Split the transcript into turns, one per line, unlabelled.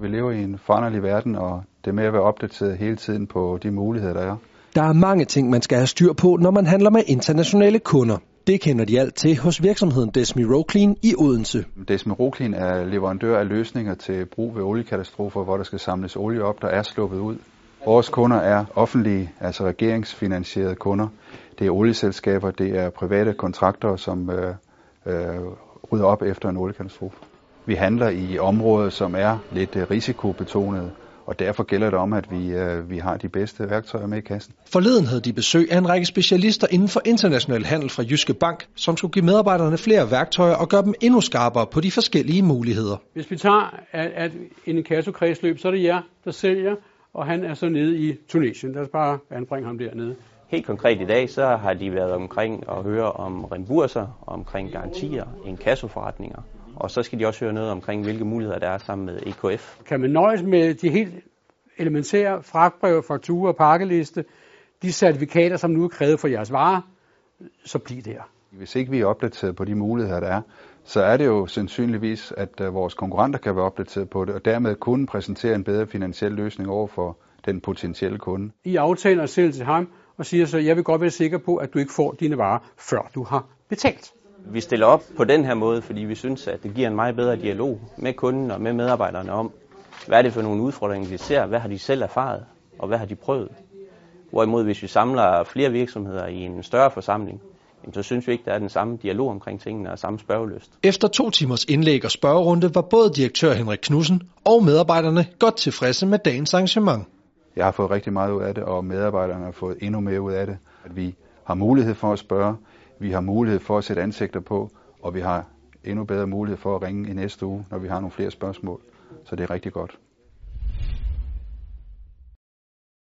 Vi lever i en foranderlig verden, og det med at være opdateret hele tiden på de muligheder, der er.
Der er mange ting, man skal have styr på, når man handler med internationale kunder. Det kender de alt til hos virksomheden Desmi Roclean i Odense.
Desmi Roclean er leverandør af løsninger til brug ved oliekatastrofer, hvor der skal samles olie op, der er sluppet ud. Vores kunder er offentlige, altså regeringsfinansierede kunder. Det er olieselskaber, det er private kontrakter, som øh, øh, rydder op efter en oliekatastrofe. Vi handler i områder, som er lidt øh, risikobetonede, og derfor gælder det om, at vi, øh, vi har de bedste værktøjer med i kassen.
Forleden havde de besøg af en række specialister inden for international handel fra Jyske Bank, som skulle give medarbejderne flere værktøjer og gøre dem endnu skarpere på de forskellige muligheder.
Hvis vi tager at, at en kassokredsløb, så er det jer, der sælger, og han er så nede i Tunesien. Lad os bare anbringe ham dernede.
Helt konkret i dag, så har de været omkring og høre om remburser, omkring garantier, inkassoforretninger, og så skal de også høre noget omkring, hvilke muligheder der er sammen med EKF.
Kan man nøjes med de helt elementære fragtbreve, fakturer og pakkeliste, de certifikater, som nu er krævet for jeres varer, så bliv der.
Hvis ikke vi er opdateret på de muligheder, der er, så er det jo sandsynligvis, at øh, vores konkurrenter kan være opdateret på det, og dermed kunne præsentere en bedre finansiel løsning over for den potentielle kunde.
I aftaler selv til ham og siger så, jeg vil godt være sikker på, at du ikke får dine varer, før du har betalt.
Vi stiller op på den her måde, fordi vi synes, at det giver en meget bedre dialog med kunden og med medarbejderne om, hvad er det for nogle udfordringer, de ser, hvad har de selv erfaret, og hvad har de prøvet. Hvorimod hvis vi samler flere virksomheder i en større forsamling, så synes vi ikke, der er den samme dialog omkring tingene og samme spørgeløst.
Efter to timers indlæg og spørgerunde var både direktør Henrik Knudsen og medarbejderne godt tilfredse med dagens arrangement.
Jeg har fået rigtig meget ud af det, og medarbejderne har fået endnu mere ud af det. At vi har mulighed for at spørge, vi har mulighed for at sætte ansigter på, og vi har endnu bedre mulighed for at ringe i næste uge, når vi har nogle flere spørgsmål. Så det er rigtig godt.